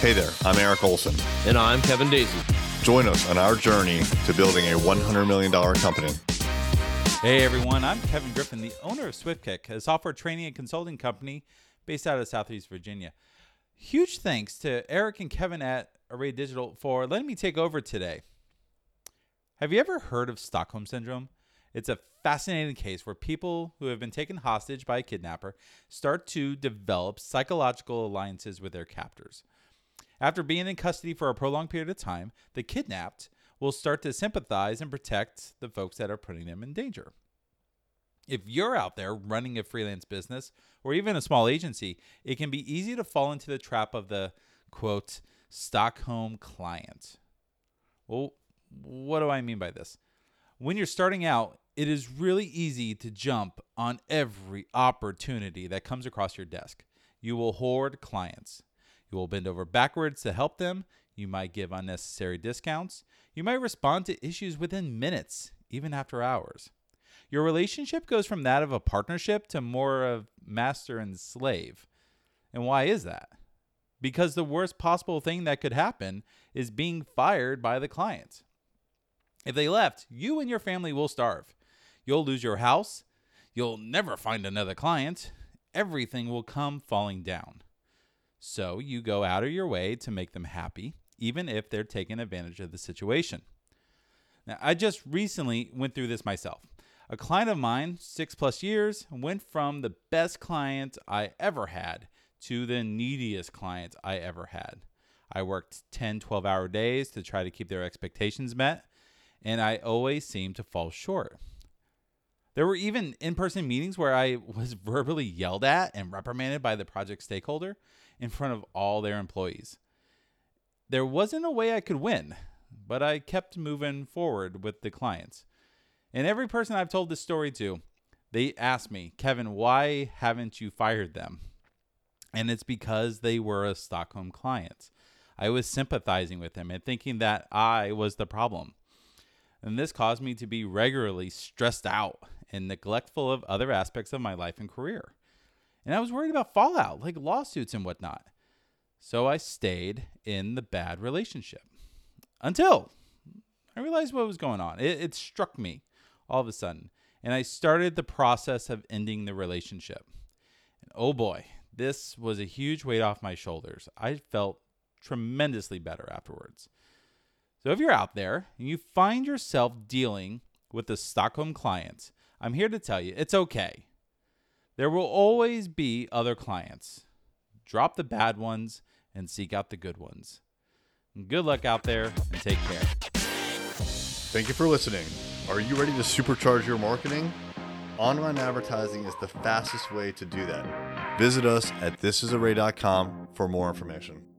Hey there, I'm Eric Olson. And I'm Kevin Daisey. Join us on our journey to building a $100 million company. Hey everyone, I'm Kevin Griffin, the owner of SwiftKick, a software training and consulting company based out of Southeast Virginia. Huge thanks to Eric and Kevin at Array Digital for letting me take over today. Have you ever heard of Stockholm Syndrome? It's a fascinating case where people who have been taken hostage by a kidnapper start to develop psychological alliances with their captors. After being in custody for a prolonged period of time, the kidnapped will start to sympathize and protect the folks that are putting them in danger. If you're out there running a freelance business or even a small agency, it can be easy to fall into the trap of the quote, Stockholm client. Well, what do I mean by this? When you're starting out, it is really easy to jump on every opportunity that comes across your desk. You will hoard clients. You will bend over backwards to help them. You might give unnecessary discounts. You might respond to issues within minutes, even after hours. Your relationship goes from that of a partnership to more of master and slave. And why is that? Because the worst possible thing that could happen is being fired by the client. If they left, you and your family will starve. You'll lose your house. You'll never find another client. Everything will come falling down. So you go out of your way to make them happy, even if they're taking advantage of the situation. Now, I just recently went through this myself. A client of mine, six plus years, went from the best client I ever had to the neediest client I ever had. I worked 10, 12 hour days to try to keep their expectations met, and I always seemed to fall short. There were even in person meetings where I was verbally yelled at and reprimanded by the project stakeholder in front of all their employees. There wasn't a way I could win, but I kept moving forward with the clients. And every person I've told this story to, they ask me, Kevin, why haven't you fired them? And it's because they were a Stockholm client. I was sympathizing with them and thinking that I was the problem. And this caused me to be regularly stressed out and neglectful of other aspects of my life and career. And I was worried about fallout, like lawsuits and whatnot. So I stayed in the bad relationship until I realized what was going on. It, it, struck me all of a sudden. And I started the process of ending the relationship. And oh boy, this was a huge weight off my shoulders. I felt tremendously better afterwards. So if you're out there and you find yourself dealing with a Stockholm client, I'm here to tell you it's okay. There will always be other clients. Drop the bad ones and seek out the good ones. good luck out there and take care. Thank you for listening. Are you ready to supercharge your marketing? Online advertising is the fastest way to do that. Visit us at thisisarray.com for more information.